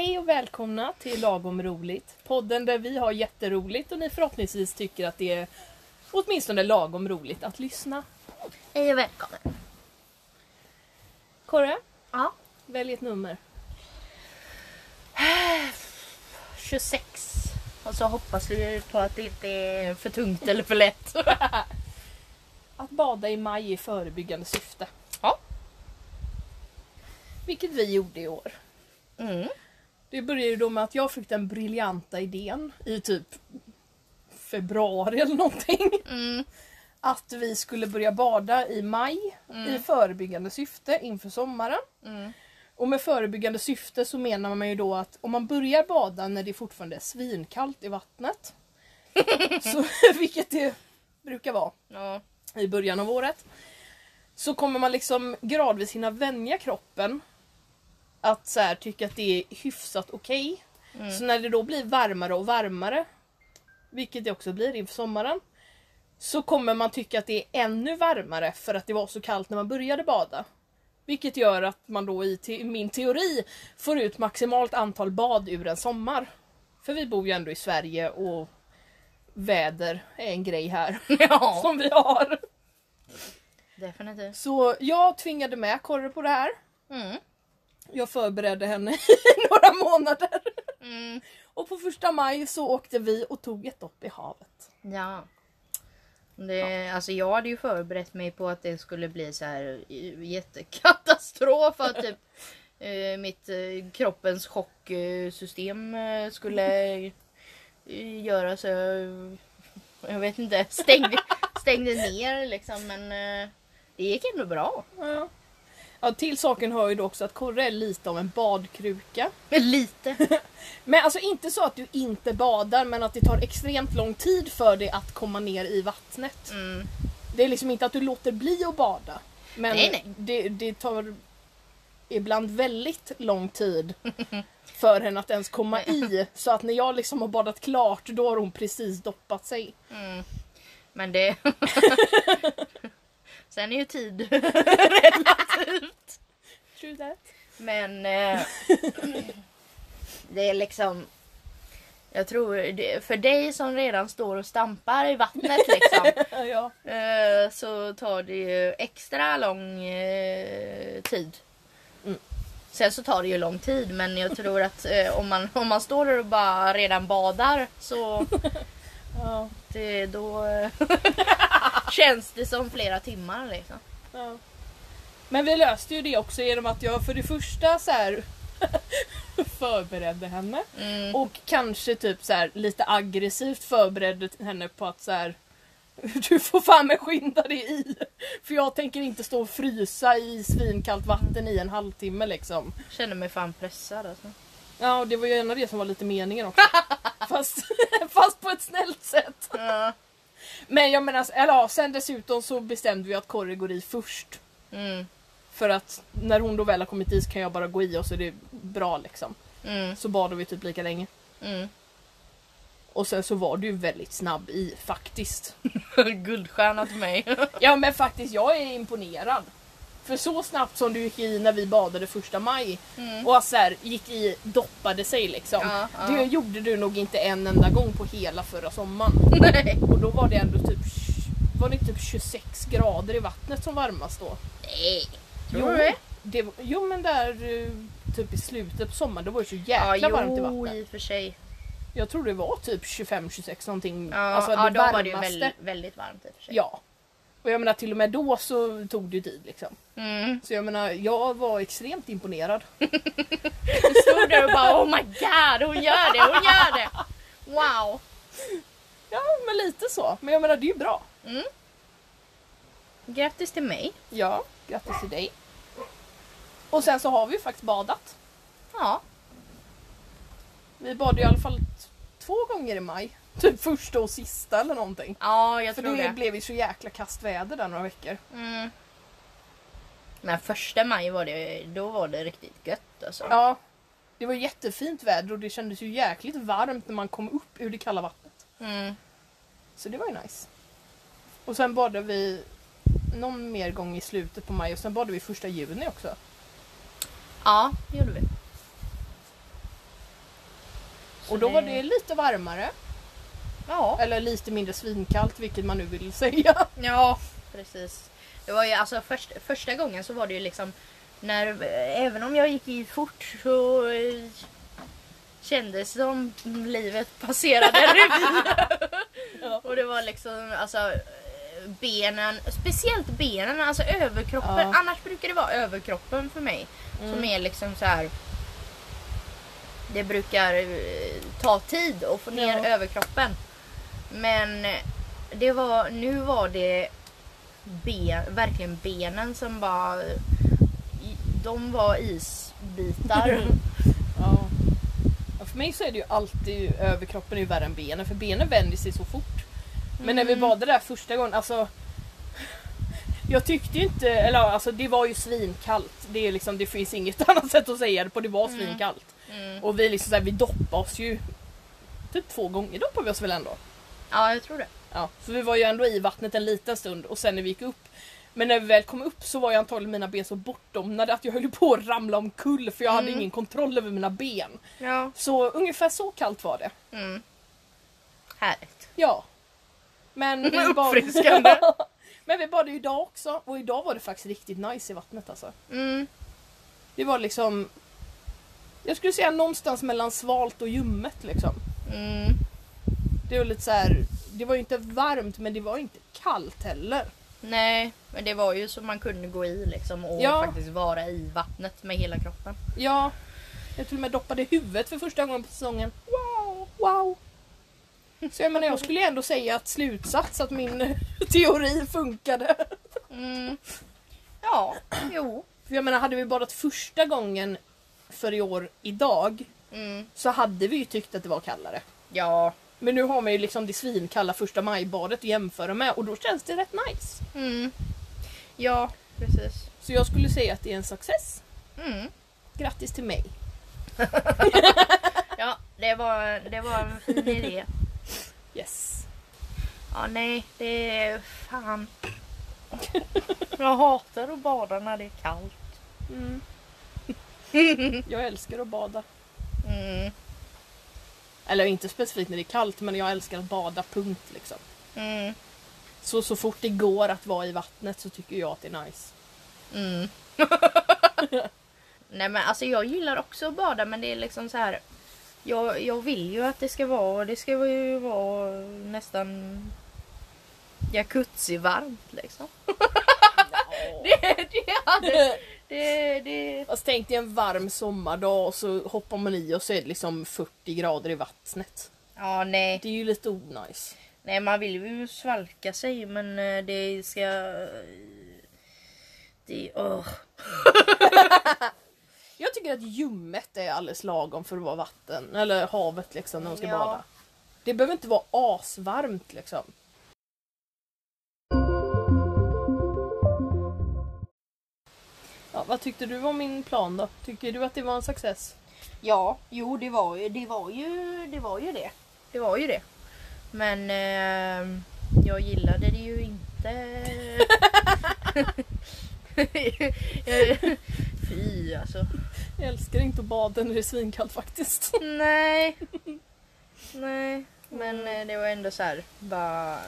Hej och välkomna till Lagom roligt. Podden där vi har jätteroligt och ni förhoppningsvis tycker att det är åtminstone lagom roligt att lyssna. Hej och välkommen. Korre, Ja. välj ett nummer. 26. Och så hoppas vi på att det inte är för tungt eller för lätt. Att bada i maj i förebyggande syfte. Ja. Vilket vi gjorde i år. Mm. Det började ju då med att jag fick den briljanta idén i typ februari eller någonting. Mm. Att vi skulle börja bada i maj i förebyggande syfte inför sommaren. Mm. Och med förebyggande syfte så menar man ju då att om man börjar bada när det fortfarande är svinkallt i vattnet. så, vilket det brukar vara Ja. i början av året. Så kommer man liksom gradvis hinna vänja kroppen att så här, tycka att det är hyfsat okej. Så när det då blir varmare och varmare, vilket det också blir inför sommaren, så kommer man tycka att det är ännu varmare för att det var så kallt när man började bada. Vilket gör att man då i te- min teori får ut maximalt antal bad ur en sommar. För vi bor ju ändå i Sverige och väder är en grej här ja. som vi har. Definitivt. Så jag tvingade med Korre på det här. Mm. Jag förberedde henne i några månader. Mm. Och på första maj så åkte vi och tog ett dopp i havet. Ja. Det, Alltså jag hade ju förberett mig på att det skulle bli så här jättekatastrof. Att typ eh, mitt eh, kroppens chocksystem eh, skulle eh, göra så jag, jag vet inte, stängde, stängde ner liksom. Men eh, det gick ändå bra. Ja. Ja, till saken hör ju då också att Korre är lite av en badkruka. Men lite. Men alltså inte så att du inte badar men att det tar extremt lång tid för dig att komma ner i vattnet. Mm. Det är liksom inte att du låter bli att bada. Men Nej, nej. Det, det tar ibland väldigt lång tid för henne att ens komma i. Så att när jag liksom har badat klart då har hon precis doppat sig. Mm. Men det... Sen är ju tid relativt. True that. Men eh, det är liksom... Jag tror det, för dig som redan står och stampar i vattnet liksom. ja. eh, så tar det ju extra lång eh, tid. Mm. Sen så tar det ju lång tid men jag tror att eh, om, man, om man står där och bara redan badar så Ja. det, då eh, känns det som flera timmar liksom. Ja. Men vi löste ju det också genom att jag för det första så här förberedde henne. Mm. Och kanske typ så här lite aggressivt förberedde henne på att så här du får fan med skynda dig i. För jag tänker inte stå och frysa i svinkallt vatten i en halvtimme liksom. Känner mig fan pressad alltså. Ja och det var ju en av det som var lite meningen också. Fast, fast på ett snällt sätt. Ja. Men jag menar, eller ja, sen dessutom så bestämde vi att Corrie går i först. Mm. För att när hon då väl har kommit i så kan jag bara gå i och så är det bra liksom. Mm. Så badade vi typ lika länge. Mm. Och sen så var du ju väldigt snabb i faktiskt. Guldstjärna till mig. Ja men faktiskt, jag är imponerad. För så snabbt som du gick i när vi badade första maj Mm. och så här, gick i, doppade sig liksom. Ja, ja. Det gjorde du nog inte en enda gång på hela förra sommaren. Nej. Och då var det ändå typ, var det typ 26 grader i vattnet som varmast då. Nej. Jo, det? Jo men där eh, typ i slutet på sommaren, då var det så Ja, jäkla varmt i jo vattnet. i och för sig. Jag tror det var typ 25-26 någonting. Ja, alltså ja det då var det ju väldigt, väldigt varmt i och för sig. Ja. Och jag menar till och med då så tog det ju tid liksom. Mm. Så jag menar, jag var extremt imponerad. Du stod där och bara oh my god hon gör det, hon gör det. Wow. Ja, men lite så. Men jag menar, det är ju bra. Mm. Grattis till mig. Ja, grattis till dig. Och sen så har vi ju faktiskt badat. Ja. Vi badade i alla fall två gånger i maj. Typ första och sista eller någonting. Ja jag För tror det, det. blev ju så jäkla kastväder där några veckor. Mm. Men första maj var det, då var det riktigt gött alltså. Ja. Det var jättefint väder och det kändes ju jäkligt varmt när man kom upp ur det kalla vattnet. Mm. Så det var ju nice. Och sen badade vi någon mer gång i slutet på maj och sen badade vi första juni också. Ja, det gjorde vi. Och då det- var det lite varmare. Ja. Eller lite mindre svinkallt, vilket man nu vill säga. Ja, precis. Det var ju alltså först, första gången så var det ju liksom när, även om jag gick i fort så eh, kändes som livet passerade revy. Ja. Och det var liksom alltså benen, speciellt benen, alltså överkroppen. Ja. Annars brukar det vara överkroppen för mig som är liksom så här. Det brukar eh, ta tid att få ner Ja. överkroppen. Men det var, nu var det ben, verkligen benen som bara... De var isbitar. Ja. Ja, För mig så är det ju alltid överkroppen är ju värre än benen för benen vänder sig så fort. Men när vi Mm. badade där första gången, alltså jag tyckte ju inte, eller alltså det var ju svinkallt. Det, är liksom, det finns inget annat sätt att säga det på, det var Mm. svinkallt. Mm. Och vi liksom så här, vi doppade oss ju Typ två gånger doppade vi oss väl ändå? Ja, jag tror det. Ja, så vi var ju ändå i vattnet en liten stund och sen när vi gick upp Men när vi väl kom upp så var ju antagligen mina ben så bortdomnade att jag höll på att ramla omkull för jag hade Mm. ingen kontroll över mina ben. Ja. Så ungefär så kallt var det. Mm. Härligt. Ja. Men vi bad... Uppfriskande. Men vi badade ju idag också och idag var det faktiskt riktigt nice i vattnet alltså. Mm. Det var liksom Jag skulle säga någonstans mellan svalt och ljummet liksom. Mm. Det var lite så här. Det var ju inte varmt men det var inte kallt heller. Nej, men det var ju så man kunde gå i liksom och Ja. faktiskt vara i vattnet med hela kroppen. Ja. Jag till och med doppade huvudet för första gången på säsongen. Wow! Wow! Så jag menar jag skulle ändå säga att slutsats att min teori funkade. Mm. Ja, jo. För jag menar hade vi badat första gången för i år idag Mm. så hade vi ju tyckt att det var kallare. Ja. Men nu har man ju liksom det svinkalla första majbadet att jämföra med och då känns det rätt nice. Mm. Ja, precis. Så jag skulle säga att det är en success. Mm. Grattis till mig. Ja, det var, det var en fin idé. Yes. Ja, nej, det är fan. Jag hatar att bada när det är kallt. Mm. Jag älskar att bada. Mm. Eller inte specifikt när det är kallt men jag älskar att bada punkt liksom. Mm. Så så fort det går att vara i vattnet så tycker jag att det är nice. Mm. Nej men alltså jag gillar också att bada men det är liksom så här. Jag, jag vill ju att det ska vara, det ska ju vara nästan jacuzzi-varmt liksom. Det, det, hade, det, det, Fast tänk dig en varm sommardag och så hoppar man i och så är det liksom 40 grader i vattnet. ja nej. Det är ju lite onajs. Nej man vill ju svalka sig men eh, det ska... Det, åh. Jag tycker att ljummet är alldeles lagom för att vara vatten. Eller havet liksom när man ska Ja. bada. Det behöver inte vara asvarmt liksom. Ja, vad tyckte du om min plan då? Tycker du att det var en success? Ja, jo det var ju det. Var ju, det, var ju det. det, var ju det. Men eh, jag gillade det ju inte. Fy alltså. Jag älskar inte att bada när det är svinkallt faktiskt. Nej. Nej. Men eh, det var ändå så här. Bara...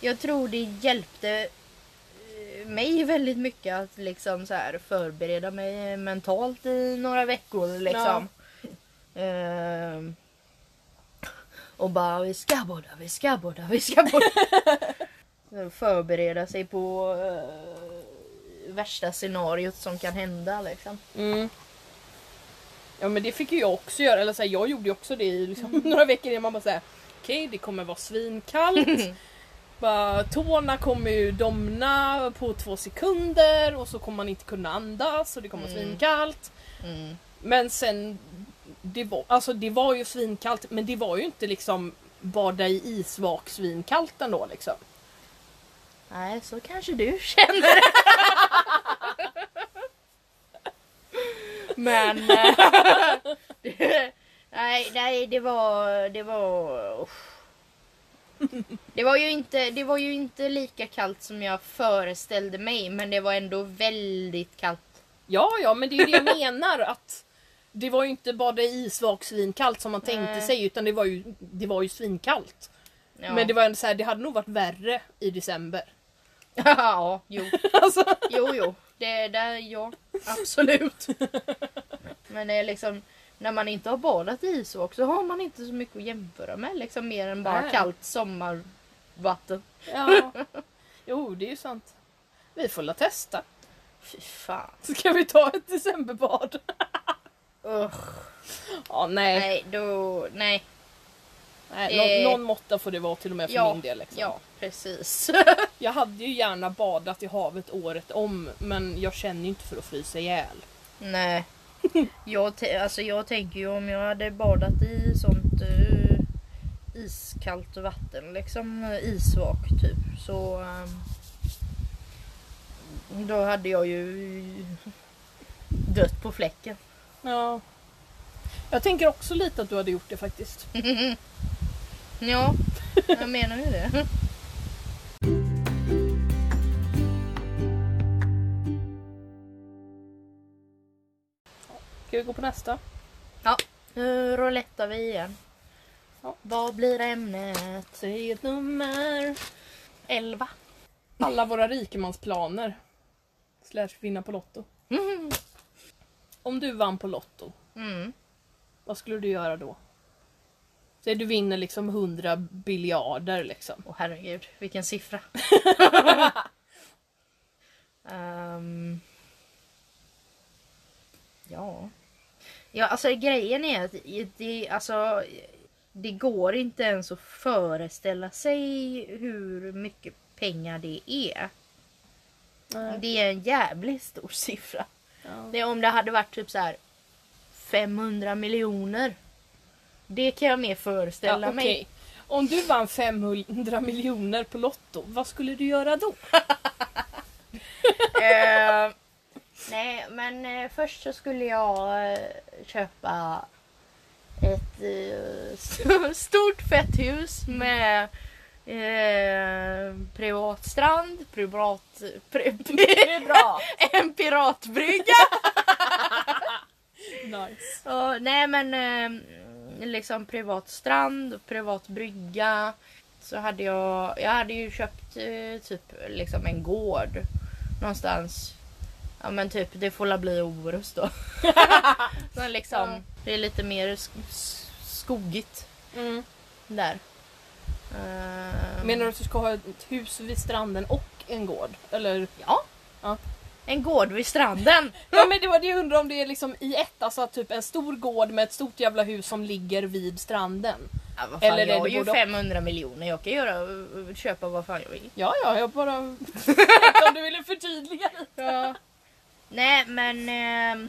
Jag tror det hjälpte mig väldigt mycket att liksom så här förbereda mig mentalt i några veckor liksom. Ehm, och bara vi ska båda, vi ska båda, vi ska båda. Förbereda sig på eh, värsta scenariot som kan hända liksom. Mm. Ja men det fick ju jag också göra, eller så här, jag gjorde ju också det i liksom, några veckor innan man bara säger okej det kommer vara svinkallt. bara, tårna kommer ju domna på två sekunder och så kommer man inte kunna andas och det kommer Mm. svinkallt. Mm. Men sen, det var, alltså det var ju svinkallt men det var ju inte liksom bada i isvak svinkallt ändå liksom. Nej, så kanske du känner. Men... eh, nej, nej, det var... Det var... uff. Det var, ju inte, det var ju inte lika kallt som jag föreställde mig men det var ändå väldigt kallt. Ja ja men det är ju det jag menar att det var ju inte bara det isvak svinkallt som man tänkte Nej. sig utan det var ju, det var ju svinkallt. Ja. Men det var ändå så här, det hade nog varit värre i december. ja, jo. Alltså, Jo, jo. Det där, ja. Absolut. Men det är liksom, när man inte har badat i isvak så har man inte så mycket att jämföra med. Liksom mer än bara Nej. kallt sommarvatten. ja. Jo, det är ju sant. Vi får la testa. Fy fan. Ska vi ta ett decemberbad? Usch. Ja, nej. Nej, då, nej. nej Eh, någon, någon måtta får det vara till och med för Ja, min del. Liksom. Ja, precis. Jag hade ju gärna badat i havet året om men jag känner ju inte för att frysa ihjäl. nej. Jag, alltså jag tänker ju om jag hade badat i sånt eh, iskallt vatten, liksom eh, isvak typ, så ehm, då hade jag ju dött på fläcken. Ja. Jag tänker också lite att du hade gjort det faktiskt. ja, jag menar ju det. Ska vi gå på nästa? Nu roulettar vi igen. Ja. Vad blir ämnet? Säg ett nummer. 11. Alla våra rikemansplaner. Slash vinna på Lotto. Mm. Om du vann på Lotto, Mm. vad skulle du göra då? Säg du vinner liksom 100 biljarder liksom. Åh herregud, vilken siffra. Ehm, ja. Ja, alltså grejen är att det, alltså, det går inte ens att föreställa sig hur mycket pengar det är. Det är en jävligt stor siffra. Ja. Det om det hade varit typ så här 500 miljoner. Det kan jag mer föreställa Ja, mig. okej. Om du vann 500 miljoner på Lotto, vad skulle du göra då? Eh, nej, men eh, först så skulle jag eh, köpa ett eh, st- stort fett hus med eh, privat strand, privat... Pri, bra! en piratbrygga. Nice. Och, nej men eh, liksom privat strand, privat brygga. Så hade jag, jag hade ju köpt eh, typ liksom en gård någonstans. Ja men typ det får la bli Orust då. så liksom, Ja. det är lite mer skogigt Mm. där. Eh, Menar du att du ska ha ett hus vid stranden och en gård? Eller? Ja. Ja. En gård vid stranden. Ja men det var det jag undrade om det är liksom i ett, alltså typ en stor gård med ett stort jävla hus som ligger vid stranden. Ja, vad fan, Eller jag har ju både och? 500 miljoner. Jag kan göra, köpa vad fan jag vill. Ja, ja, jag bara... om du ville förtydliga lite. Ja. Nej men ehm,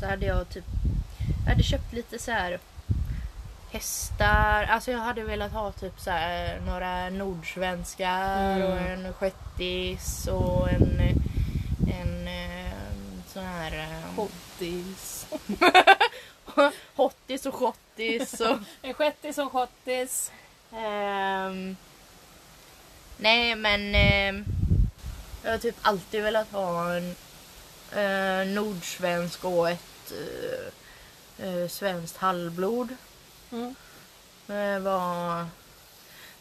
så hade jag typ jag hade köpt lite så här hästar. Alltså jag hade velat ha typ så här några nordsvenskar Mm. och en shettis och en en ehm, sån här ehm, Hottis. hottis och schottis och En shettis och schottis. Ehm, nej men ehm, jag har typ alltid velat ha en uh, nordsvensk och ett eh, eh, svenskt halvblod. Mm. Det var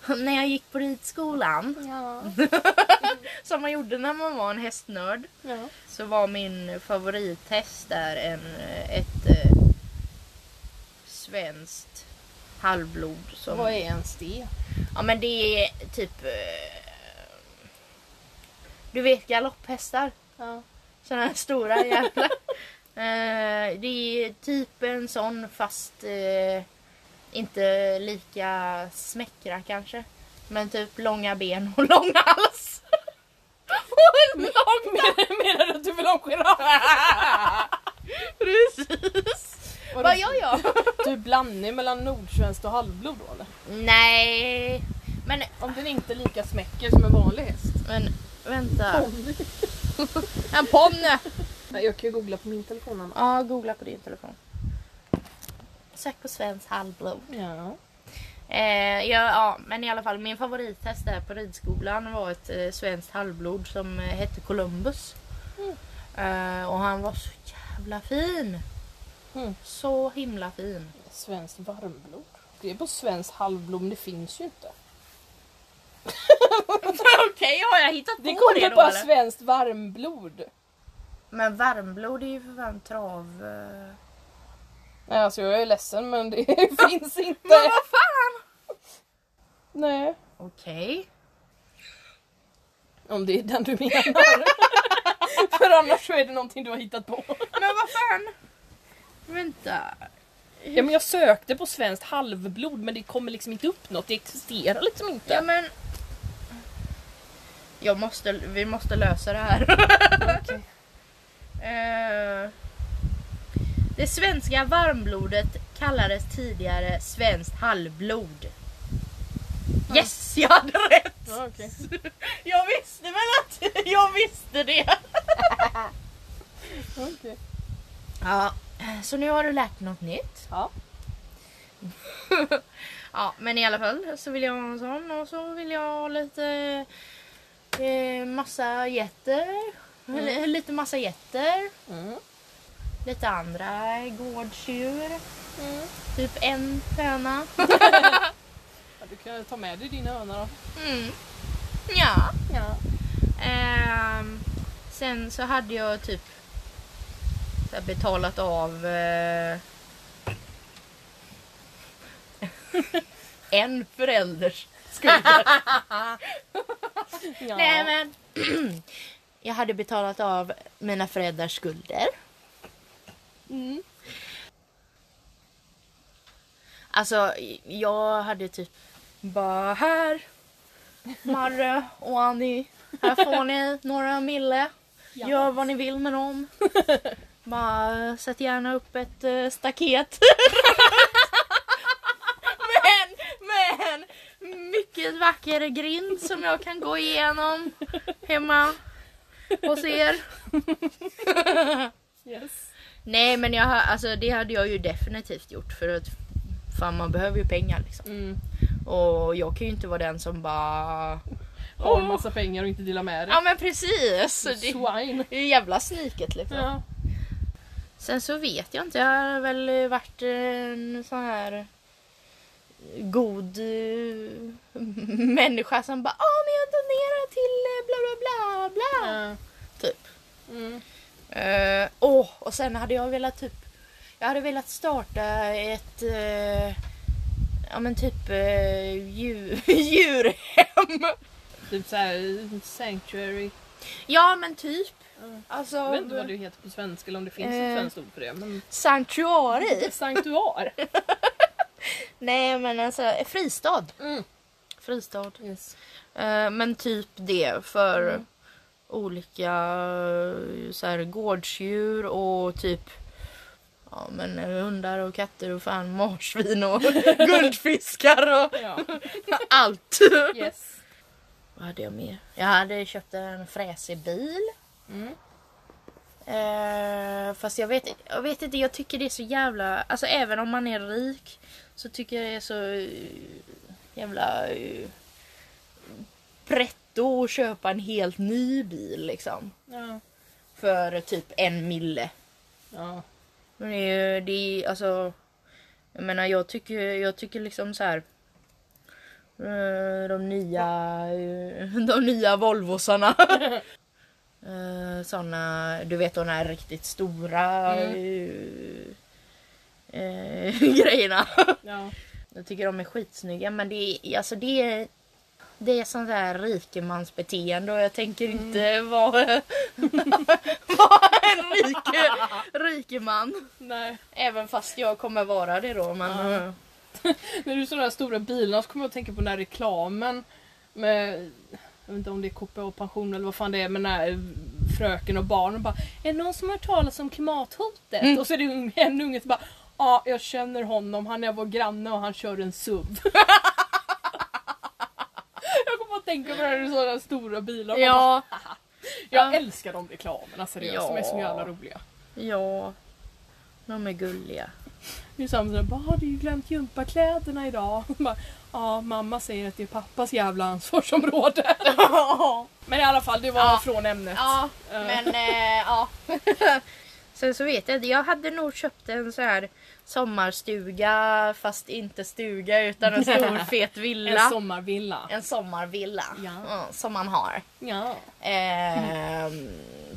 när jag gick på ridskolan, Ja. som man gjorde när man var en hästnörd, ja. så var min favorithäst där en, ett eh, svenskt halvblod. Som, Vad är ens det? Ja men det är typ... eh, Du vet galopphästar? Ja. Såna här stora jävla. Eh, det är typ en sån fast eh, inte lika smäckra kanske. Men typ långa ben och lång hals. och en lång Menar, menar du att du vill ha en giraff? Precis. Vad gör jag? Du blandning mellan nordsvenskt och halvblod då eller? Nej. Men, Om den inte är lika smäcker som en vanlig häst. men vänta. Ponny. En ponny. Jag kan ju googla på min telefon Anna. Ja, googla på din telefon. Sök på svenskt halvblod. Ja. Eh, ja, ja, men i alla fall min favorithäst där på ridskolan var ett eh, svenskt halvblod som eh, hette Columbus. Mm. Eh, och han var så jävla fin. Mm. Så himla fin. Svenskt varmblod. Det är på svenskt halvblod men det finns ju inte. Okej, har jag hittat Det på kommer det då bara eller? svenskt varmblod. Men varmblod är ju för fan trav... eh. Nej alltså jag är ledsen men det finns inte. Men vad fan! Nej. Okej. Om det är den du menar. För annars så är det någonting du har hittat på. Men vad fan? Vänta. Ja men jag sökte på svenskt halvblod men det kommer liksom inte upp något. Det existerar liksom inte. Ja men... Jag måste, vi måste lösa det här. Okej. Eh, det svenska varmblodet kallades tidigare svenskt halvblod. Yes, jag hade rätt! Ja, okej. Jag visste väl att jag visste det. Okej. Ja, så nu har du lärt dig något nytt. Ja. Ja, men i alla fall så vill jag ha en sån och så vill jag ha lite eh, massa getter. L- Lite massa getter. Mm. Lite andra gårdsdjur. Mm. Typ en höna. Ja, du kan ta med dig din höna då. Mm. Ja. Ja. Ehm, sen så hade jag typ så betalat av eh, en förälders skulder. ja. Nej men jag hade betalat av mina föräldrars skulder. Mm. Alltså jag hade typ bara här Marre och Annie. Här får ni några mille. Ja. Gör vad ni vill med dem. Bara sätt gärna upp ett eh, staket. men, men mycket vacker grind som jag kan gå igenom hemma hos er. Yes. Nej men jag, alltså, det hade jag ju definitivt gjort för att fan man behöver ju pengar liksom. Mm. Och jag kan ju inte vara den som bara... Har Åh. massa pengar och inte delar med dig. Ja men precis! Det, Swine. det är ju jävla sniket liksom. Ja. Sen så vet jag inte, jag har väl varit en sån här god eh, människa som bara Åh men jag donerar till eh, bla bla bla bla. Ja. Typ. Mm. Eh, åh, och sen hade jag velat typ Jag hade velat starta ett eh, Ja men typ uh, djur, djurhem. Typ såhär sanctuary. Ja men typ. Ja. Alltså Jag vet inte vad det heter på svenska eller om det finns ett svenskt ord för det. Men... Sanctuari. Sanktuar. Nej men alltså fristad. Mm. Fristad. Yes. Eh, men typ det för Mm. olika eh, så här, gårdsdjur och typ Ja men eh, hundar och katter och fan marsvin och guldfiskar och Ja. allt. Yes. Vad hade jag mer? Jag hade köpt en fräsig bil. Mm. Eh, fast jag vet, jag vet inte, jag tycker det är så jävla... Alltså även om man är rik så tycker jag det är så eh, jävla uh, pretto att köpa en helt ny bil liksom. Ja. För typ en mille. Ja. Men det är ju, det är alltså... Jag menar jag tycker, jag tycker liksom så här. eh, De nya, eh, de nya Volvosarna. Eh, Såna, du vet de här riktigt stora Mm. Eh, grejerna. Ja. Jag tycker de är skitsnygga men det är, alltså det är, det är sånt där rikemansbeteende och jag tänker inte vara, vara en rik, rikeman. Nej. Även fast jag kommer vara det då. Men, Ja. När du sådana här stora bilar så kommer jag att tänka på den här reklamen med jag vet inte om det är KPA pension eller vad fan det är men när fröken och barnen bara Är det någon som har hört talas om klimathotet? Mm. Och så är det en unge som bara Ja, jag känner honom, han är vår granne och han kör en SUV. jag kommer att tänka på det här sådana stora bilar. Ja, jag Ja. älskar de reklamerna seriöst, de är så Ja. jävla roliga. ja. De är gulliga. Är samma som bara, har du glömt gympakläderna idag? Bara, Ja, mamma säger att det är pappas jävla ansvarsområde. Men i alla fall, det var Ja. från ämnet. Ja, Eh, men ja. Sen så vet jag jag hade nog köpt en så här sommarstuga fast inte stuga utan en stor fet villa. En sommarvilla. En sommarvilla Ja. som man har. Ja. Ehm,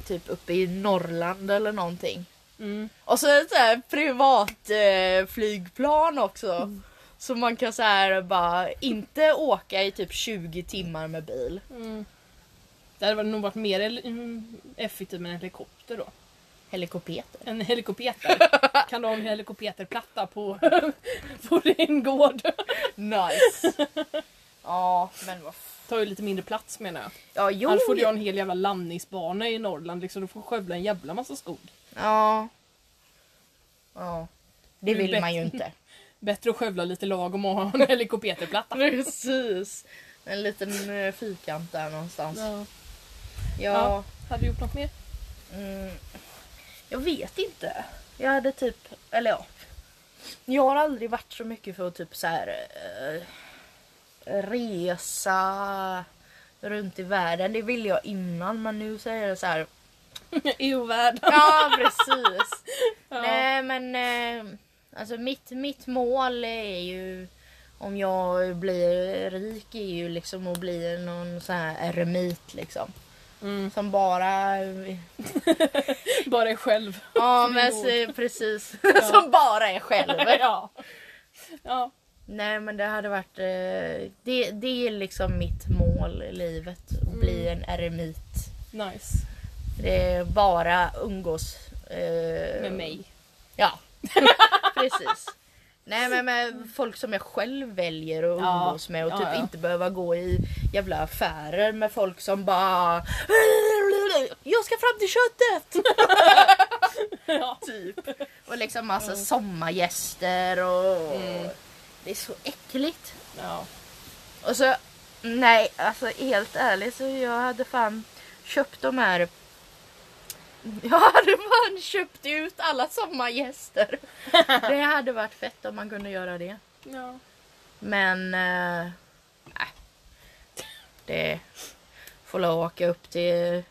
typ uppe i Norrland eller någonting. Mm. Och så ett så privat eh, flygplan också. Så man kan så här bara inte åka i typ 20 timmar med bil. Mm. Det hade nog varit mer mm, effektivt med en helikopter då. Helikopter. En helikopter. kan du ha en helikopterplatta på, på din gård? Nice. ja men vad tar ju lite mindre plats menar jag. Ja jo. Annars får du ha en hel jävla landningsbana i Norrland liksom. Du får skövla en jävla massa skog. Ja. Ja. Det vill man ju inte. Bättre att skövla lite lagom och ha en helikopterplatta. Precis. En liten eh, fyrkant där någonstans. Ja. Ja. Ja. Hade du gjort något mer? Mm, jag vet inte. Jag hade typ, eller ja. Jag har aldrig varit så mycket för att typ så här eh, resa runt i världen. Det ville jag innan men nu så är det så här. EU-världen. Ja precis. Ja. Nej men eh, alltså mitt, mitt mål är ju om jag blir rik är ju liksom att bli någon så här eremit liksom. Mm. Som bara Bara dig själv. Ja men precis. Som bara är själv. ja. Ja. Nej men det hade varit eh, det, det är liksom mitt mål i livet. Att bli en eremit. Nice. Det är bara umgås. eh, Med mig. Ja. precis. Nej men med folk som jag själv väljer att Ja. umgås med och Ja, typ ja. inte behöva gå i jävla affärer med folk som bara Jag ska fram till köttet! Ja. typ. Och liksom massa sommargäster och Mm. det är så äckligt. Ja. Och så, nej alltså helt ärligt så jag hade fan köpt de här jag hade fan köpt ut alla sommargäster. Det hade varit fett om man kunde göra det. Ja. Men eh, nej. Det får att åka upp till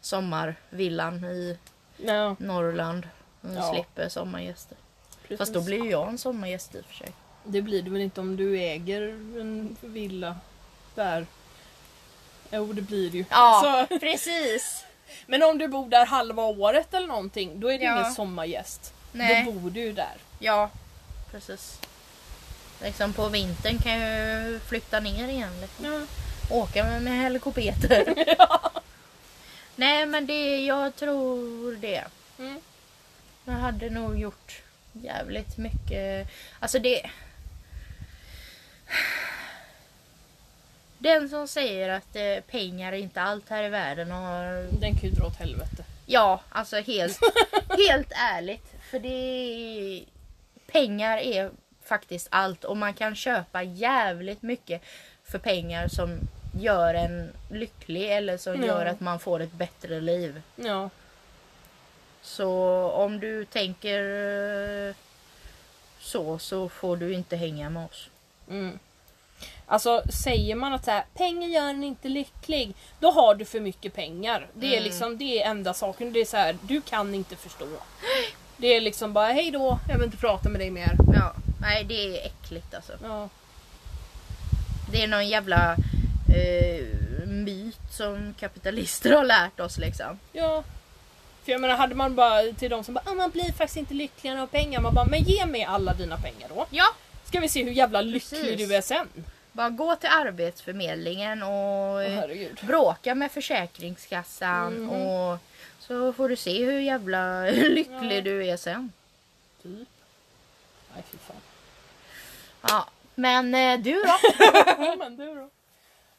sommarvillan i Ja. Norrland. Och Ja. slipper sommargäster. Precis. Fast då blir ju jag en sommargäst i och för sig. Det blir du väl inte om du äger en villa där? Jo det blir det ju. Ja, Så, precis. Men om du bor där halva året eller någonting då är det Ja. ingen sommargäst. Nej. Då bor du ju där. Ja, precis. Liksom på vintern kan jag ju flytta ner igen. Liksom. Ja. Åka med, med helikopter. Nej men det, jag tror det. Mm. Jag hade nog gjort jävligt mycket. Alltså det... Den som säger att eh, pengar är inte allt här i världen har... Den kan ju dra åt helvete. Ja, alltså helt, helt ärligt. För det... Pengar är faktiskt allt och man kan köpa jävligt mycket för pengar som gör en lycklig eller som Ja. gör att man får ett bättre liv. Ja. Så om du tänker eh, så så får du inte hänga med oss. Mm. Alltså säger man att så här, pengar gör en inte lycklig, då har du för mycket pengar. Det är Mm. liksom det är enda saken. Det är så här, du kan inte förstå. Det är liksom bara hej då, jag vill inte prata med dig mer. Ja, nej det är äckligt alltså. Ja. Det är någon jävla eh, myt som kapitalister har lärt oss liksom. ja. För jag menar hade man bara till de som bara ah, man blir faktiskt inte lyckligare av pengar. Man bara men ge mig alla dina pengar då. Ja, Ska vi se hur jävla lycklig Precis. du är sen. bara gå till arbetsförmedlingen och herregud. bråka med försäkringskassan Mhm. och så får du se hur jävla lycklig Ja. du är sen. Typ. Nej fy fan. Ja, men eh, du då? Ja men du då?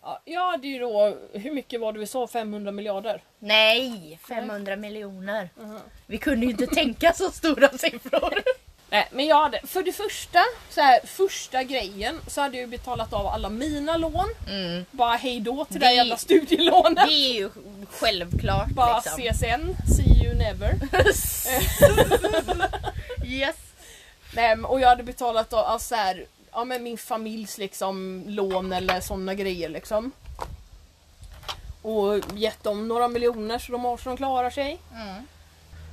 Ja, jag hade ju då, hur mycket var det vi sa? 500 miljarder? Nej, 500 miljoner. Mhm. Vi kunde ju inte tänka så stora siffror. Nej men jag hade, för det första, så här, första grejen så hade jag ju betalat av alla mina lån. Mm. Bara hej då till det Det- jävla studielånet. Det är ju självklart Bara liksom. CSN, see you never. yes. Nej, och jag hade betalat av, alltså, så här, ja, men min familjs liksom, lån eller sådana grejer liksom. Och gett dem några miljoner så de har så de klarar sig. Mm.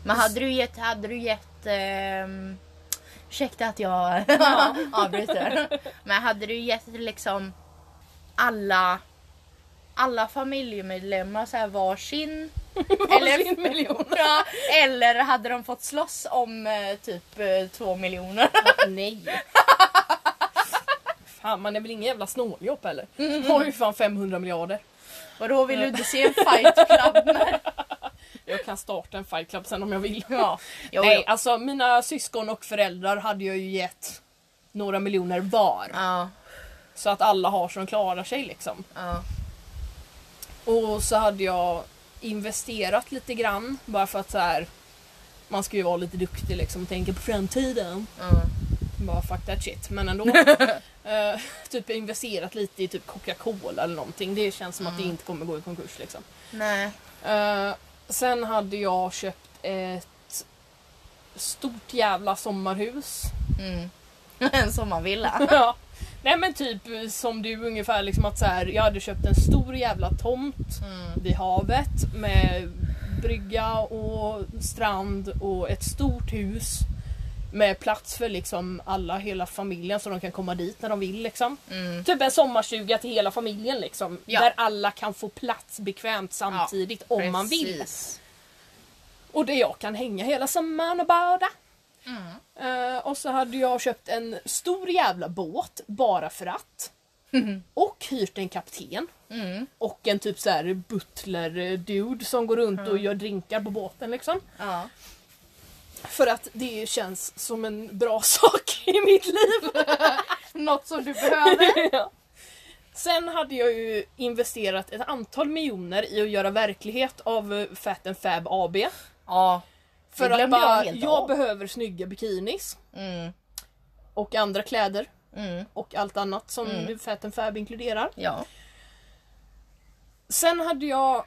Men hade du gett, hade du gett ehm, Ursäkta att jag avbryter. Men hade du gett liksom alla alla familjemedlemmar så här varsin Varsin miljon. Ja, eller hade de fått slåss om eh, typ eh, två miljoner? Nej. Fan man är väl ingen jävla snåljåp eller? Har ju fan 500 miljarder. Vadå vill du inte se en fight club? Kan starta en fight club sen om jag vill. Ja, jo, Nej jo. alltså mina syskon och föräldrar hade jag ju gett några miljoner var. Ja, Så att alla har så de klarar sig liksom. ja. Och så hade jag investerat lite grann bara för att så här. Man ska ju vara lite duktig liksom och tänka på framtiden. ja. Bara fuck that shit. Men ändå. eh, typ investerat lite i typ Coca-Cola eller någonting. Det känns som att det inte kommer gå i konkurs liksom. Nej. Eh, sen hade jag köpt ett stort jävla sommarhus. Mm. En sommarvilla. Ja. Nej men typ som du ungefär liksom att så här, jag hade köpt en stor jävla tomt Mm. vid havet med brygga och strand och ett stort hus med plats för liksom alla, hela familjen så de kan komma dit när de vill liksom. Mm. Typ en sommarstuga till hela familjen liksom. Ja. Där alla kan få plats bekvämt samtidigt om man vill. Precis. Och där jag kan hänga hela sommaren och bada. Mm. Eh, och så hade jag köpt en stor jävla båt bara för att. Och hyrt en kapten. Mm. Och en typ så här butler-dude som går runt och gör drinkar på båten liksom. Ja. För att det känns som en bra sak i mitt liv. Något som du behöver. Ja. Sen hade jag ju investerat ett antal miljoner i att göra verklighet av eh, Fat and Fab AB. Ja. För att jag bara, jag av. behöver snygga bikinis Mm. och andra kläder Mm. och allt annat som Mm. Fat and Fab inkluderar. Ja. Sen hade jag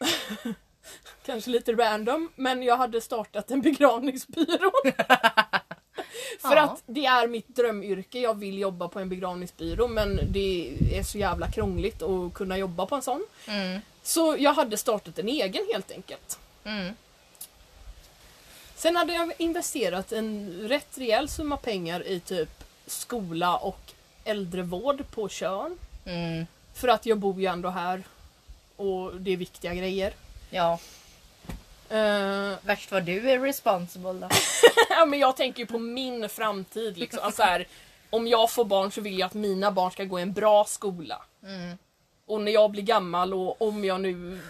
Kanske lite random, men jag hade startat en begravningsbyrå. För Ja. att det är mitt drömyrke, jag vill jobba på en begravningsbyrå men det är så jävla krångligt att kunna jobba på en sån. Mm. Så jag hade startat en egen helt enkelt. Mm. Sen hade jag investerat en rätt rejäl summa pengar i typ skola och äldrevård på Tjörn. Mm. För att jag bor ju ändå här och det är viktiga grejer. Ja. Eh, Värst vad du är responsible då. ja, men jag tänker ju på min framtid. Liksom. Alltså här, om jag får barn så vill jag att mina barn ska gå i en bra skola. Mm. Och när jag blir gammal och om jag nu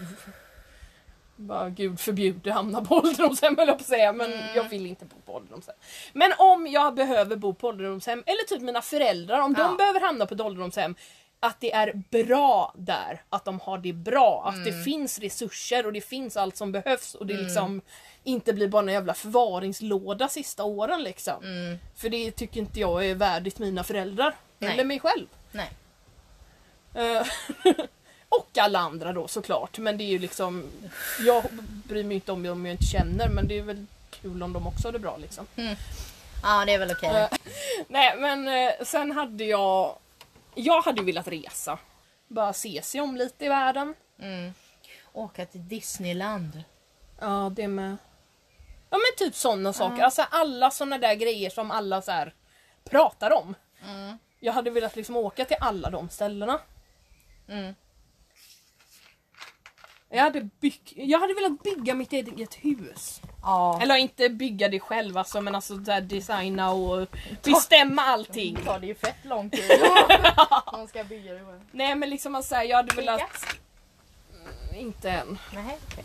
bara gud förbjude hamna på ålderdomshem höll jag på att säga men jag vill inte bo på ålderdomshem. Men om jag behöver bo på ålderdomshem eller typ mina föräldrar om Ja. de behöver hamna på ett ålderdomshem att det är bra där, att de har det bra, att det finns resurser och det finns allt som behövs och det liksom inte blir bara en jävla förvaringslåda sista åren liksom. Mm. För det tycker inte jag är värdigt mina föräldrar Nej. eller mig själv. Nej. Eh, och alla andra då såklart. Men det är ju liksom... Jag bryr mig inte om dem jag inte känner men det är väl kul om de också har det bra liksom. Ja det är väl okej. Eh, Nej men eh, sen hade jag... Jag hade ju velat resa. Bara se sig om lite i världen. Mm. Åka till Disneyland. Ja det med. Ja men typ sådana saker. Alltså alla sådana där grejer som alla så här pratar om. Mm. Jag hade velat liksom åka till alla de ställena. Mm. Jag hade, bygg... jag hade velat bygga mitt eget hus. Ja. Eller inte bygga det själv alltså, men alltså där designa och bestämma allting. tar det ju fett lång tid. Man ska bygga det själv. Nej men liksom att säga, jag hade velat... Mm, Inte än. Nej, okej.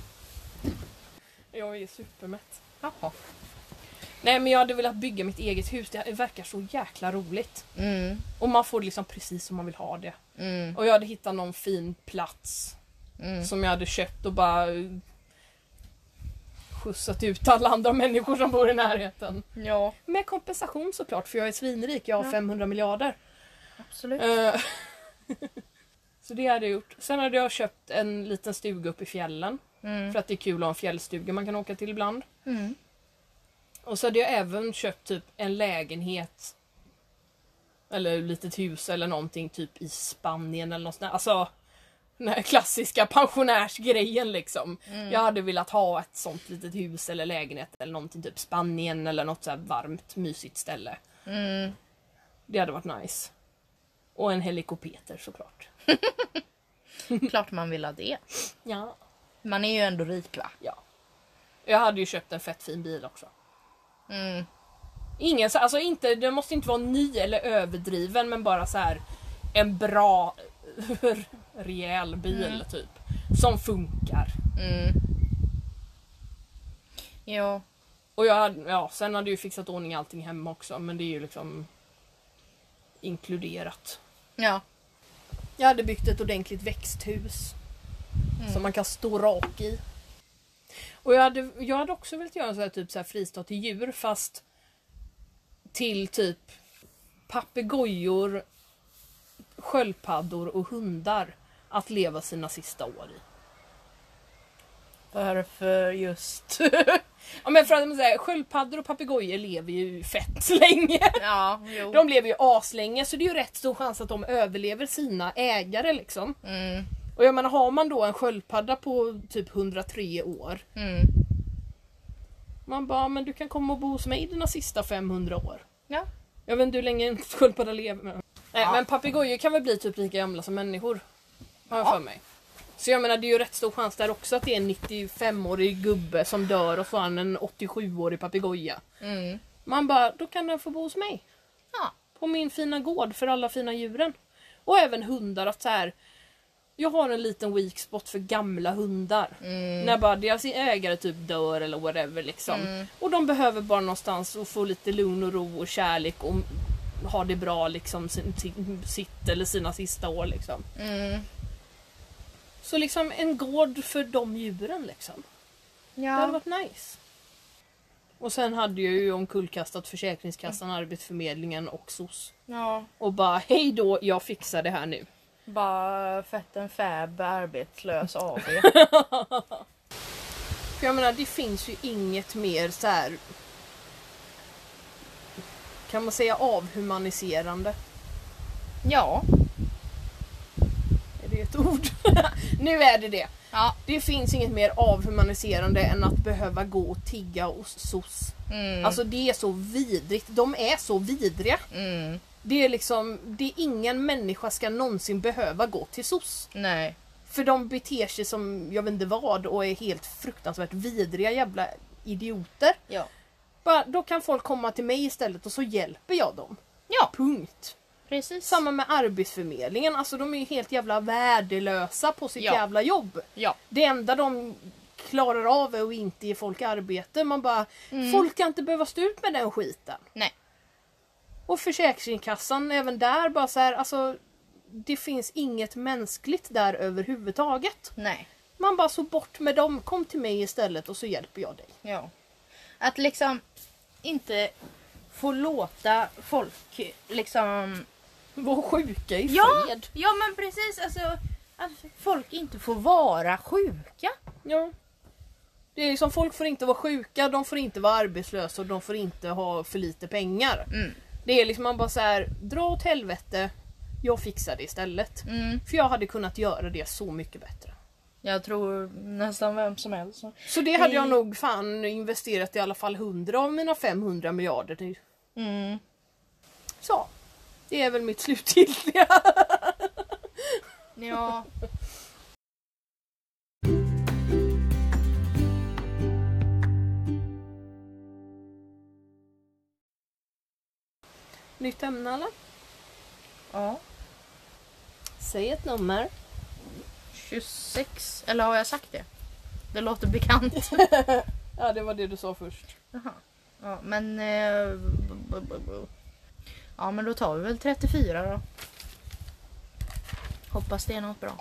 Jag är supermätt. Jaha. Nej men jag hade velat bygga mitt eget hus, det verkar så jäkla roligt. Mm. Och man får liksom precis som man vill ha det. Mm. Och jag hade hittat någon fin plats Mm. som jag hade köpt och bara skjutsat ut alla andra människor som bor i närheten. Ja, Med kompensation såklart för jag är svinrik, jag har Ja. 500 miljarder. absolut. Eh, så det hade jag gjort. Sen hade jag köpt en liten stuga upp i fjällen. Mm. För att det är kul att ha en fjällstuga man kan åka till ibland. Mm. Och så hade jag även köpt typ en lägenhet. Eller ett litet hus eller någonting typ i Spanien eller något sånt. Alltså Den här klassiska pensionärsgrejen liksom. Jag hade velat ha ett sånt litet hus eller lägenhet eller någonting typ Spanien eller något så varmt mysigt ställe. Mm. Det hade varit nice. Och en helikopeter såklart. Klart man vill ha det. Ja. Man är ju ändå rik va? ja. Jag hade ju köpt en fett fin bil också. Mm. Ingen, så- alltså inte, det måste inte vara ny eller överdriven men bara så här en bra rejäl bil typ. Som funkar. Mm. Ja. Och jag hade, ja, sen hade jag ju fixat ordning allting hemma också men det är ju liksom inkluderat. Ja. Jag hade byggt ett ordentligt växthus som man kan stå rak i. Och jag hade, jag hade också velat göra en sån här, typ så här fristad till djur fast till typ papegojor, sköldpaddor och hundar att leva sina sista år i. Varför just? Ja men för att man säger, sköldpaddor och papegojor lever ju fett länge. ja, jo. De lever ju aslänge så det är ju rätt stor chans att de överlever sina ägare liksom. Mm. Och jag menar har man då en sköldpadda på typ 103 år. Mm. Man bara, men du kan komma och bo hos mig dina sista 500 år. Ja. Jag vet inte hur länge en sköldpadda lever. Men, Nej, Ja. men papegojor kan väl bli typ lika gamla som människor. Har jag Ja. för mig. Så jag menar det är ju rätt stor chans där också att det är en 95-årig gubbe som dör och så har han en 87-årig papegoja. Mm. Man bara, då kan den få bo hos mig. Ja. På min fina gård för alla fina djuren. Och även hundar att så här. Jag har en liten weak spot för gamla hundar. Mm. När bara deras ägare typ dör eller whatever liksom. Mm. Och de behöver bara någonstans att få lite lugn och ro och kärlek och ha det bra liksom sin, sin, sitt eller sina sista år liksom. Mm. Så liksom en gård för de djuren liksom. Det hade Ja. varit nice. Och sen hade jag ju omkullkastat Försäkringskassan, Arbetsförmedlingen och SOS. ja. Och bara hej då, jag fixar det här nu. Bara fetten fab arbetslös AB. För jag menar det finns ju inget mer så här. Kan man säga avhumaniserande? ja. Är det ett ord? nu är det det. Ja. Det finns inget mer avhumaniserande än att behöva gå och tigga hos SOS. Mm. Alltså det är så vidrigt. De är så vidriga. Mm. Det är liksom, det är ingen människa ska någonsin behöva gå till SOS. Nej. För de beter sig som jag vet inte vad och är helt fruktansvärt vidriga jävla idioter. Ja. Bara, då kan folk komma till mig istället och så hjälper jag dem. Ja, Punkt. precis. Samma med Arbetsförmedlingen, alltså de är ju helt jävla värdelösa på sitt Ja. jävla jobb. Ja. Det enda de klarar av är att inte ge folk arbete. Man bara, folk kan inte behöva stå ut med den skiten. Nej. Och Försäkringskassan, även där bara så här, alltså det finns inget mänskligt där överhuvudtaget. Nej. Man bara så bort med dem, kom till mig istället och så hjälper jag dig. Ja. Att liksom inte få låta folk liksom... Var sjuka i Ja, fred. ja men precis. Alltså, att folk inte får vara sjuka. Ja. Det är liksom, folk får inte vara sjuka, de får inte vara arbetslösa och de får inte ha för lite pengar. Mm. Det är liksom man bara så här, dra åt helvete, jag fixar det istället. Mm. För jag hade kunnat göra det så mycket bättre. Jag tror nästan vem som helst. så. Det hade jag Nej. nog fan investerat i alla fall 100 av mina 500 miljarder nu. Mm. Så. Det är väl mitt slutgiltiga. Ja. Nytt ämne eller? ja. Säg ett nummer. 26. Eller har jag sagt det? Det låter bekant. Ja det var det du sa först. Jaha. Ja, men... Eh, ja, men då tar vi väl 34 då. Hoppas det är något bra.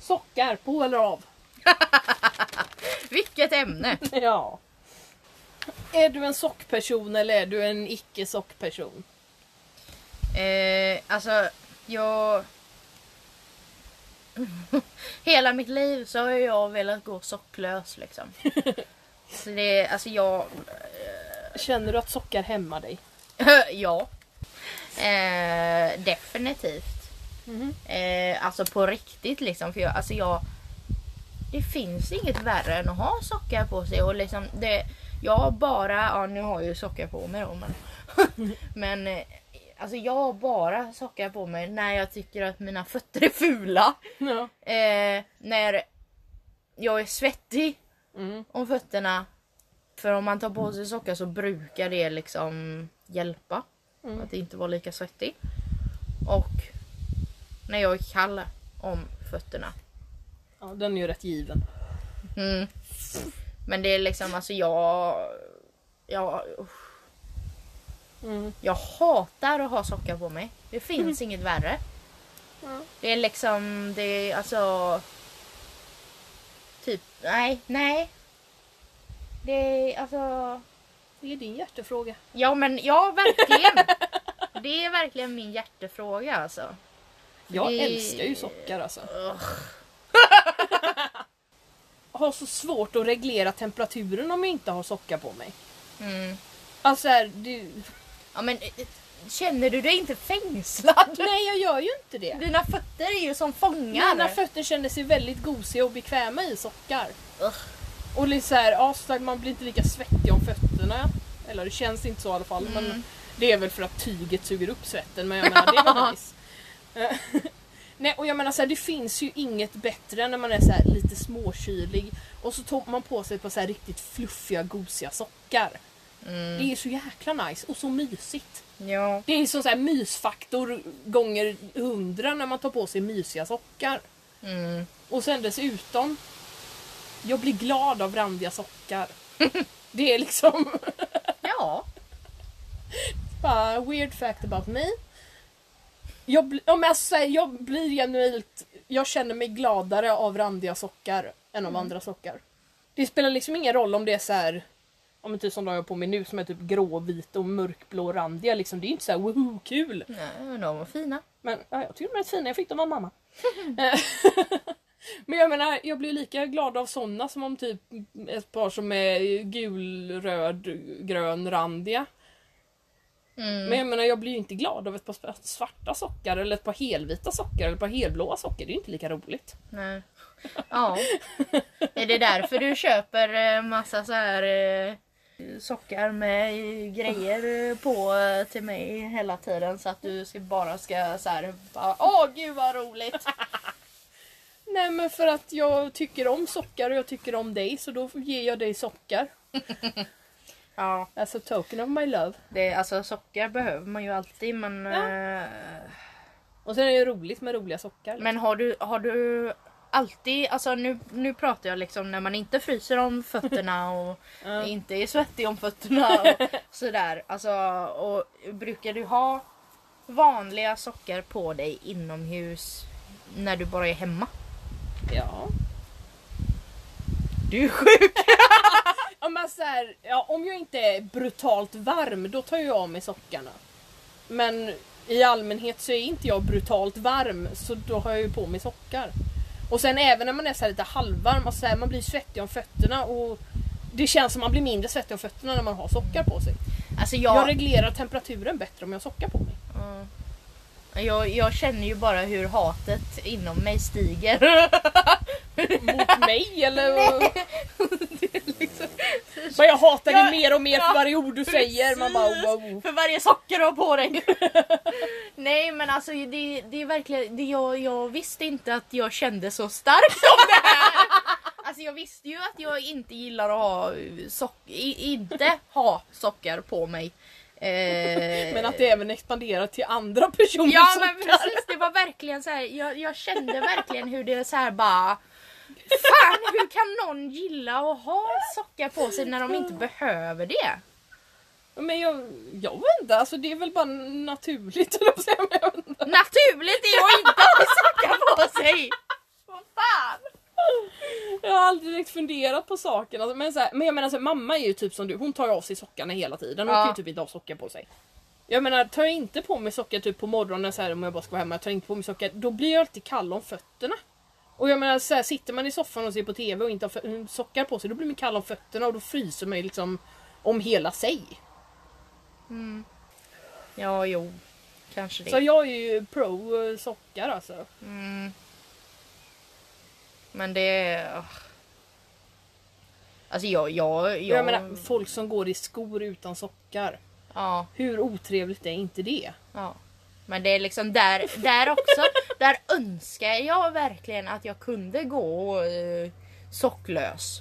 Sockar, på eller av? Vilket ämne! Ja. Är du en sockperson eller är du en icke sockperson? Eh, alltså, jag... Hela mitt liv så har jag velat gå socklös liksom. Så det, alltså jag... Känner du att sockar hämmar dig? ja. Eh, definitivt. Mhm. Eh, alltså på riktigt liksom. För jag, alltså jag, det finns inget värre än att ha sockar på sig. Och liksom det, jag bara, ja nu har jag ju sockar på mig då men. men eh, alltså jag har bara sockar på mig när jag tycker att mina fötter är fula. Ja. Eh, när jag är svettig Mm. om fötterna. För om man tar på sig sockar så brukar det liksom hjälpa. Mm. Att inte vara lika svettig. Och när jag är kall om fötterna. ja, den är ju rätt given. Mm. Men det är liksom alltså jag... Jag, usch. Mm. jag hatar att ha sockar på mig. Det finns inget värre. Ja. Det är liksom, det är alltså... Typ, nej, nej. Det är alltså... Det är din hjärtefråga. Ja men ja verkligen. Det är verkligen min hjärtefråga alltså. Jag Det- älskar ju sockar alltså. Har så svårt att reglera temperaturen om jag inte har sockar på mig. Mm. Alltså här, det... Ja men eh, känner du dig inte fängslad? Nej jag gör ju inte det. Dina fötter är ju som fångar. Mina fötter känner sig väldigt gosiga och bekväma i sockar. Ugh. Och lite så här, ja, så man blir inte lika svettig om fötterna. Eller det känns inte så i alla fall. Men Mm. det är väl för att tyget suger upp svetten. Men jag menar det är väl nice. Eh, Nej och jag menar så här, det finns ju inget bättre när man är så här lite småkylig och så tar man på sig på så här riktigt fluffiga gosiga sockar. Mm. Det är så jäkla nice och så mysigt. Ja. Det är som så här mysfaktor gånger hundra när man tar på sig mysiga sockar. Mm. Och sen dessutom, jag blir glad av randiga sockar. Det är liksom Ja. bara weird fact about me. Jag, bli, ja, men alltså, så här, jag blir genuint, jag känner mig gladare av randiga sockar än av andra sockar. Det spelar liksom ingen roll om det är så här, om men typ som de jag har på mig nu som är typ gråvita och mörkblå randiga liksom. Det är inte så här woho kul. Nej, men de var fina. Men ja, jag tycker de är rätt fina, jag fick dem av mamma. Men jag menar, jag blir lika glad av såna som om typ ett par som är gul, röd, grön, randiga. Mm. Men jag menar, jag blir ju inte glad av ett par svarta sockar eller ett par helvita sockar eller ett par helblåa sockar. Det är ju inte lika roligt. Nej. Ja. Är det därför du köper eh, massa så här eh, sockar med grejer på eh, till mig hela tiden så att du ska bara ska så här bara, Åh gud vad roligt! Nej men för att jag tycker om sockar och jag tycker om dig så då ger jag dig sockar. Ja, As a token of my love. det, alltså sockar behöver man ju alltid men... Ja. eh, Och sen är det roligt med roliga sockar. Men har du, har du alltid, alltså nu, nu pratar jag liksom när man inte fryser om fötterna och Ja. inte är svettig om fötterna och sådär. Alltså, och brukar du ha vanliga sockar på dig inomhus när du bara är hemma? Ja. Du är sjuk! Ja, så här, ja, om jag inte är brutalt varm då tar jag av mig sockarna. Men i allmänhet så är inte jag brutalt varm så då har jag ju på mig sockar. Och sen även när man är så lite halvvarm, alltså så här, man blir svettig om fötterna och det känns som man blir mindre svettig om fötterna när man har sockar på sig. Alltså Jag jag, reglerar temperaturen bättre om jag har sockar på mig. Ja. Jag, jag känner ju bara hur hatet inom mig stiger. Mot mig eller? Liksom- Men jag hatar dig mer och mer ja, för varje ord du säger. Man bara, Precis. wow. För varje socker du har på dig. Nej men alltså det, det är verkligen, det, jag, jag visste inte att jag kände så starkt om det här. Alltså jag visste ju att jag inte gillar att ha sock, i, inte ha sockar på mig. Eh, Men att det även expanderar till andra personers Ja men sockar. precis, det var verkligen så här. Jag, jag kände verkligen hur det så här bara Fan hur kan någon gilla att ha sockar på sig när de inte behöver det? Men jag, jag vet inte, alltså det är väl bara naturligt jag säga. Naturligt är att inte ha sockar på sig! Vad fan! Jag har aldrig direkt funderat på saken. Alltså, men, så här, men jag menar så här, mamma är ju typ som du, hon tar av sig sockarna hela tiden. Hon Ja. kan ju typ inte ha sockar på sig. Jag menar, tar jag inte på mig sockar typ på morgonen så här, om jag bara ska vara hemma, jag tar inte på mig sockar, då blir jag alltid kall om fötterna. Och jag menar, så här, sitter man i soffan och ser på TV och inte har fö- sockar på sig, då blir man kall om fötterna och då fryser man ju liksom om hela sig. Ja jo, kanske det. Så jag är ju pro eh, sockar alltså. Mm. Men det är... Alltså jag... Jag, jag, Jag menar folk som går i skor utan sockar. ja, Hur otrevligt är inte det? ja. Men det är liksom där, där också. där önskar jag verkligen att jag kunde gå eh, socklös.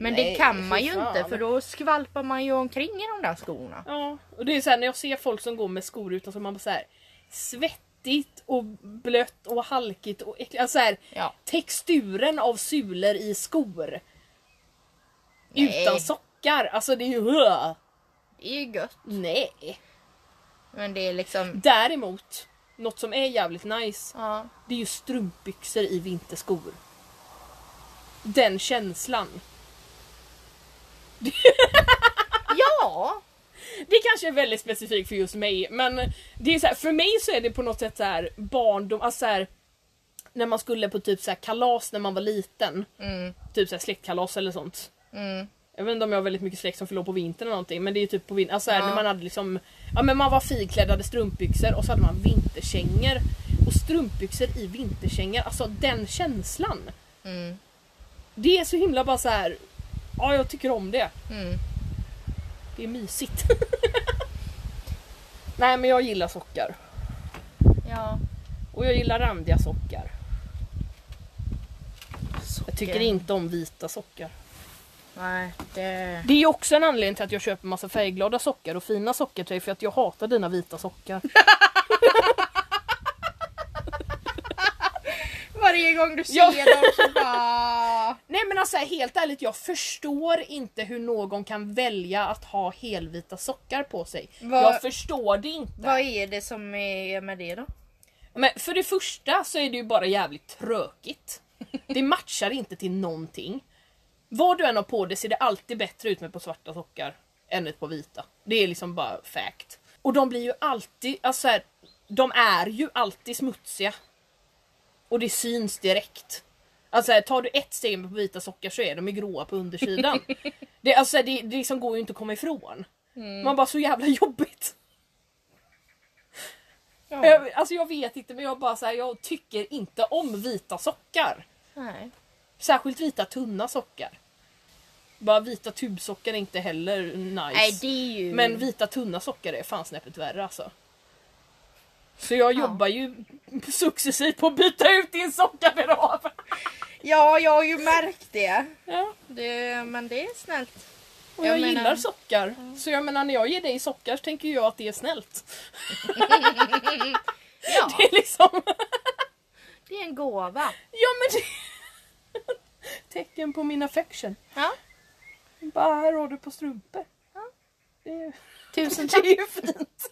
Men det Nej, kan man ju fan. inte för då skvalpar man ju omkring i de där skorna. Ja, och det är så här, när jag ser folk som går med skor utan så man bara så här svettigt och blött och halkigt och äckligt. Alltså så här, Ja. texturen av sulor i skor. Nej. Utan sockar. Alltså det är ju... Det är ju gött. Nej. Men det är liksom... Däremot, något som är jävligt nice, Ja. det är ju strumpbyxor i vinterskor. Den känslan. Ja! Det kanske är väldigt specifikt för just mig men det är så här, för mig så är det på något sätt så här barndom, alltså så här, när man skulle på typ så här kalas när man var liten. Mm, Typ så här släktkalas eller sånt. mm, Jag vet inte om jag har väldigt mycket släkt som år på vintern eller någonting men det är ju typ på vintern, alltså Ja. när man hade liksom Ja men man var fiklädd, hade strumpbyxor och så hade man vinterkängor. Och strumpbyxor i vinterkängor, alltså den känslan. mm, Det är så himla bara så här. Ja jag tycker om det. mm. Det är mysigt. Nej men jag gillar sockar. Ja. Och jag gillar randiga sockar. Jag tycker inte om vita sockar. Nej, det... Det är också en anledning till att jag köper massa färgglada sockar och fina sockar till dig för att jag hatar dina vita sockar. Varje gång du ser Ja. dem så bara... Nej men alltså helt ärligt, jag förstår inte hur någon kan välja att ha helvita sockar på sig. Vad- Jag förstår det inte. Vad är det som är med det då? Men för det första så är det ju bara jävligt tråkigt. Det matchar inte till någonting. Vad du än har på dig ser det alltid bättre ut med på svarta sockar än ett på vita. Det är liksom bara fact. Och de blir ju alltid, alltså så här, de är ju alltid smutsiga. Och det syns direkt. Alltså tar du ett steg på vita sockar så är de ju gråa på undersidan. det, alltså, det, det liksom går ju inte att komma ifrån. Man bara så jävla jobbigt. Ja. Jag, alltså jag vet inte men jag bara så här, jag tycker inte om vita sockar. Nej. Särskilt vita tunna sockar. Bara vita tubsockar är inte heller nice. Nej, ju... Men vita tunna sockar är fan snäppet värre alltså. Så jag Ja. jobbar ju successivt på att byta ut din sockargarderob. Ja, jag har ju märkt det. Ja. det. Men det är snällt. Och jag, Jag menar- gillar sockar. Så jag menar när jag ger dig sockar så tänker jag att det är snällt. Ja, Det är liksom... det är en gåva. Ja men det... Tecken på min affection. Ja. Bara här har du på strumpor. Ja. Det är, Tusen det tack. är ju fint.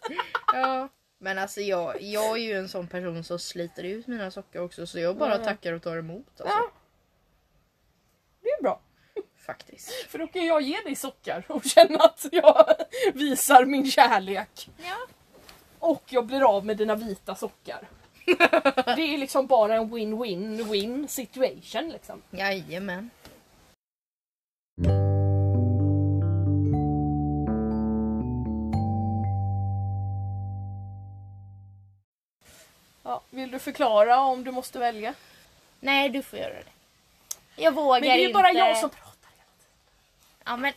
Ja. Men alltså jag, jag är ju en sån person som sliter ut mina sockar också så jag bara Ja. tackar och tar emot alltså. Ja. Faktiskt. För då kan jag ge dig sockar och känna att jag visar min kärlek. Ja. Och jag blir av med dina vita sockar. Det är liksom bara en win-win-win situation liksom. Jajamän. Ja, vill du förklara om du måste välja? Nej, du får göra det. Jag vågar Men det är ju inte. bara jag som pratar. Ja men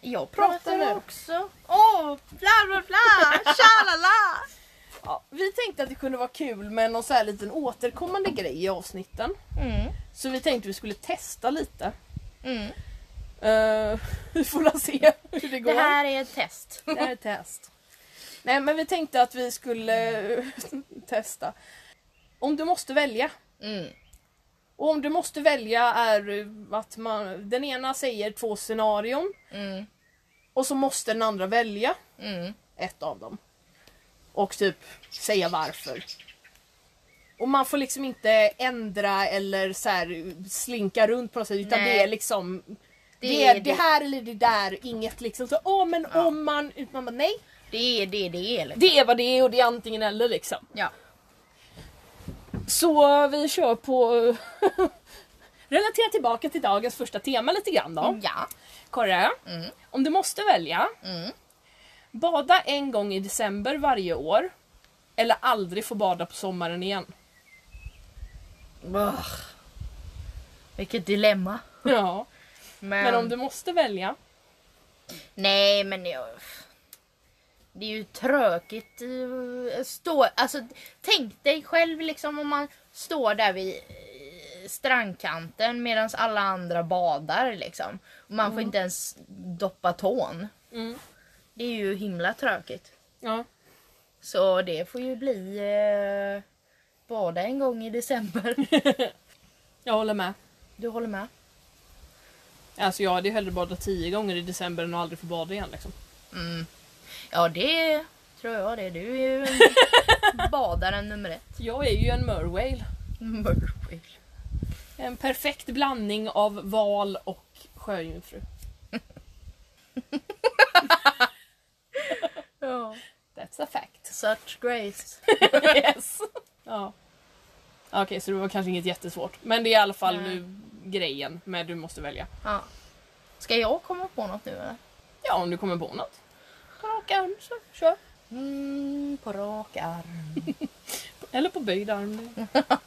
jag Prata pratar nu. också. Åh, bla bla bla, tjalala. Ja, vi tänkte att det kunde vara kul med någon så här liten återkommande grej i avsnitten. Mm, Så vi tänkte vi skulle testa lite. mm. Uh, vi får väl se hur det går. Det här är ett test. Det här är ett test. Nej men vi tänkte att vi skulle eh, testa. Om du måste välja. Mm. Och om du måste välja är att man, den ena säger två scenarion Mm. och så måste den andra välja Mm. ett av dem. Och typ säga varför. Och man får liksom inte ändra eller så här slinka runt på något sätt utan Nej. det är liksom det, Det är är det det. här eller det där, inget liksom så åh men Ja. om man, utan man bara, nej. Det är det det är liksom. Det är vad det är och det är antingen eller liksom. Ja. Så vi kör på Relatera tillbaka till dagens första tema lite grann då. Ja. Korre, Mm. om du måste välja Mm. Bada en gång i december varje år eller aldrig få bada på sommaren igen. Ugh. Vilket dilemma. Ja. Men, Men om du måste välja. Nej men jag... Det är ju tråkigt. eh, Stå, alltså, tänk dig själv liksom om man står där vid eh, strandkanten medan alla andra badar liksom. Och man får inte ens doppa tån. Mm. Det är ju himla tråkigt. Ja. Så det får ju bli eh, bada en gång i december. Jag håller med. Du håller med? Alltså jag hade ju hellre badat tio gånger i december än att aldrig få bada igen liksom. Mm. Ja det tror jag det. Du är ju badaren nummer ett. Jag är ju en merwhale. Merwhale. En perfekt blandning av val och sjöjungfru. Ja. That's a fact. Such grace. yes. Ja. Okej, så det var kanske inget jättesvårt. Men det är i alla fall Nej. nu grejen med du måste välja. Ja. Ska jag komma på något nu eller? Ja, om du kommer på något. Arm så kör. Mm, på rak arm. Eller på böjd arm.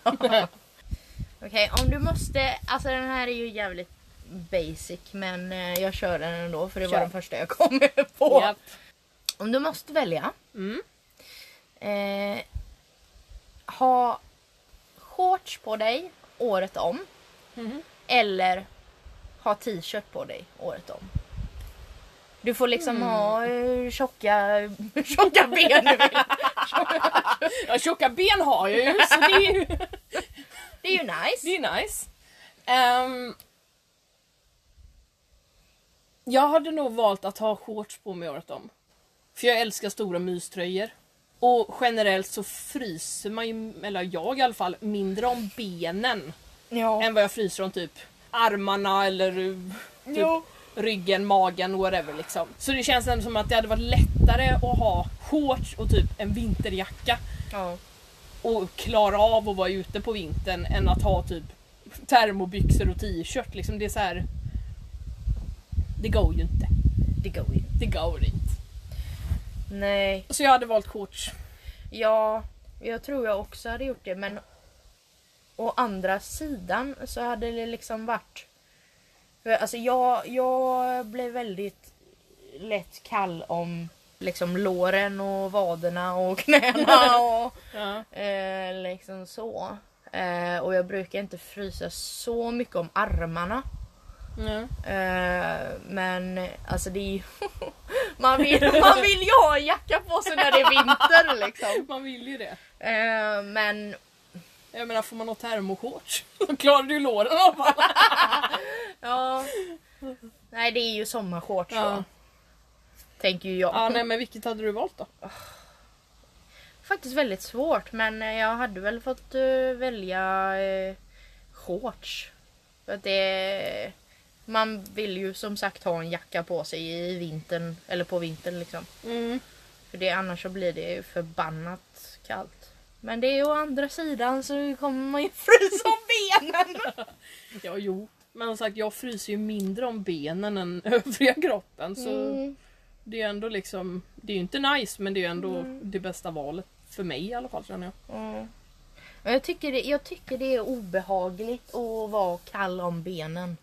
Okej, om du måste... Alltså den här är ju jävligt basic men eh, jag kör den ändå för det var Kör. den första jag kom på. Japp. Om du måste välja. Mm. Eh, ha shorts på dig året om. Mhm. Eller ha t-shirt på dig året om. Du får liksom Mm. ha eh, tjocka, tjocka ben du vill. Ja, tjocka ben har jag ju, så det är ju Det är ju nice. det är nice. Ehm, jag hade nog valt att ha shorts på mig året om. För jag älskar stora myströjor. Och generellt så fryser man ju, eller jag i alla fall, mindre om benen Ja. än vad jag fryser om typ armarna eller uh, typ Jo. Ryggen, magen, whatever liksom. Så det känns ändå som att det hade varit lättare att ha shorts och typ en vinterjacka Ja. och klara av att vara ute på vintern än att ha typ termobyxor och t-shirt. Liksom det är så här. Det går ju inte. Det går ju. Det går inte. Nej. Så jag hade valt shorts. Ja, jag tror jag också hade gjort det men å andra sidan så hade det liksom varit... För, Alltså jag, jag blev väldigt lätt kall om liksom låren och vaderna och knäna och Ja. eh, liksom så. Eh, och jag brukar inte frysa så mycket om armarna. Ja. Eh, men alltså det är ju... man, vill, man vill ju ha en jacka på sig när det är vinter liksom. Man vill ju det. Eh, men Jag menar får man ha termoshorts då klarar du låren alla fall. ja... Nej det är ju sommarshorts Ja. då. Tänker ju jag. Ja, nej men vilket hade du valt då? Faktiskt väldigt svårt men eh, jag hade väl fått eh, välja uh, shorts. För att det... Man vill ju som sagt ha en jacka på sig i vintern, eller på vintern liksom. Mm. För det, annars så blir det ju förbannat kallt. Men det är å andra sidan så kommer man ju frysa om benen. Ja jo. Men som sagt jag fryser ju mindre om benen än övriga kroppen så Mm. det är ändå liksom Det är ju inte nice men det är ju ändå det bästa valet. För mig i alla fall känner jag. Mm. Men jag tycker, det, jag tycker det är obehagligt att vara kall om benen.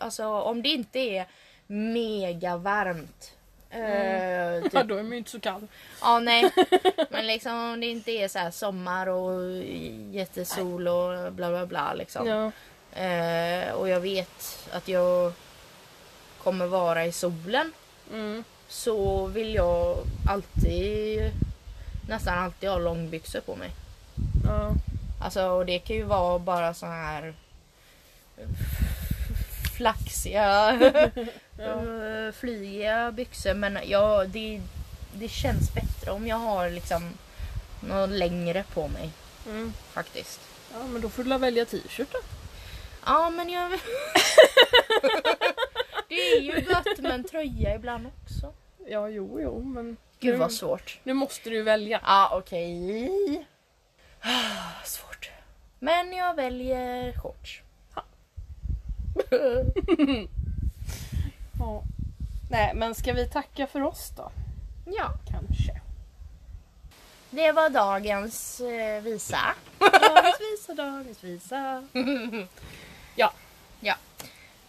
Alltså om det inte är mega varmt. Eh, typ Ja, då är man ju inte så kall. Ja, nej. Men liksom om det inte är så här sommar och jättesol och bla bla bla liksom. Ja. Eh, och jag vet att jag kommer vara i solen. Mm. Så vill jag alltid, nästan alltid ha långbyxor på mig. Ja. Alltså och det kan ju vara bara så här flaxiga, eh, flygiga byxor. Men ja, det, det känns bättre om jag har liksom något längre på mig Mm. faktiskt. ja men då får du välja t-shirt då. Ja men jag... det är ju gött med en tröja ibland också. Ja jo jo men Gud nu, vad svårt. nu måste du välja. Ja okej. Ah, Svårt. Men jag väljer shorts. Ja. Nej men ska vi tacka för oss då? Ja. Kanske. det var dagens eh, visa. Dagens visa, dagens visa. Ja, Ja.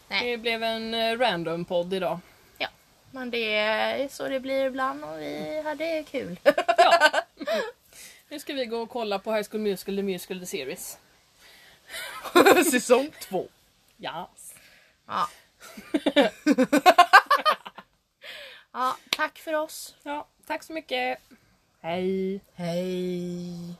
Nej, det blev en eh, random podd idag. ja. Men det är så det blir ibland och vi hade kul. Ja. Nu ska vi gå och kolla på High School Musical, The Musical, The Series. Säsong två. Yes. Ja. ja, tack för oss. Ja, tack så mycket. Hej. Hej.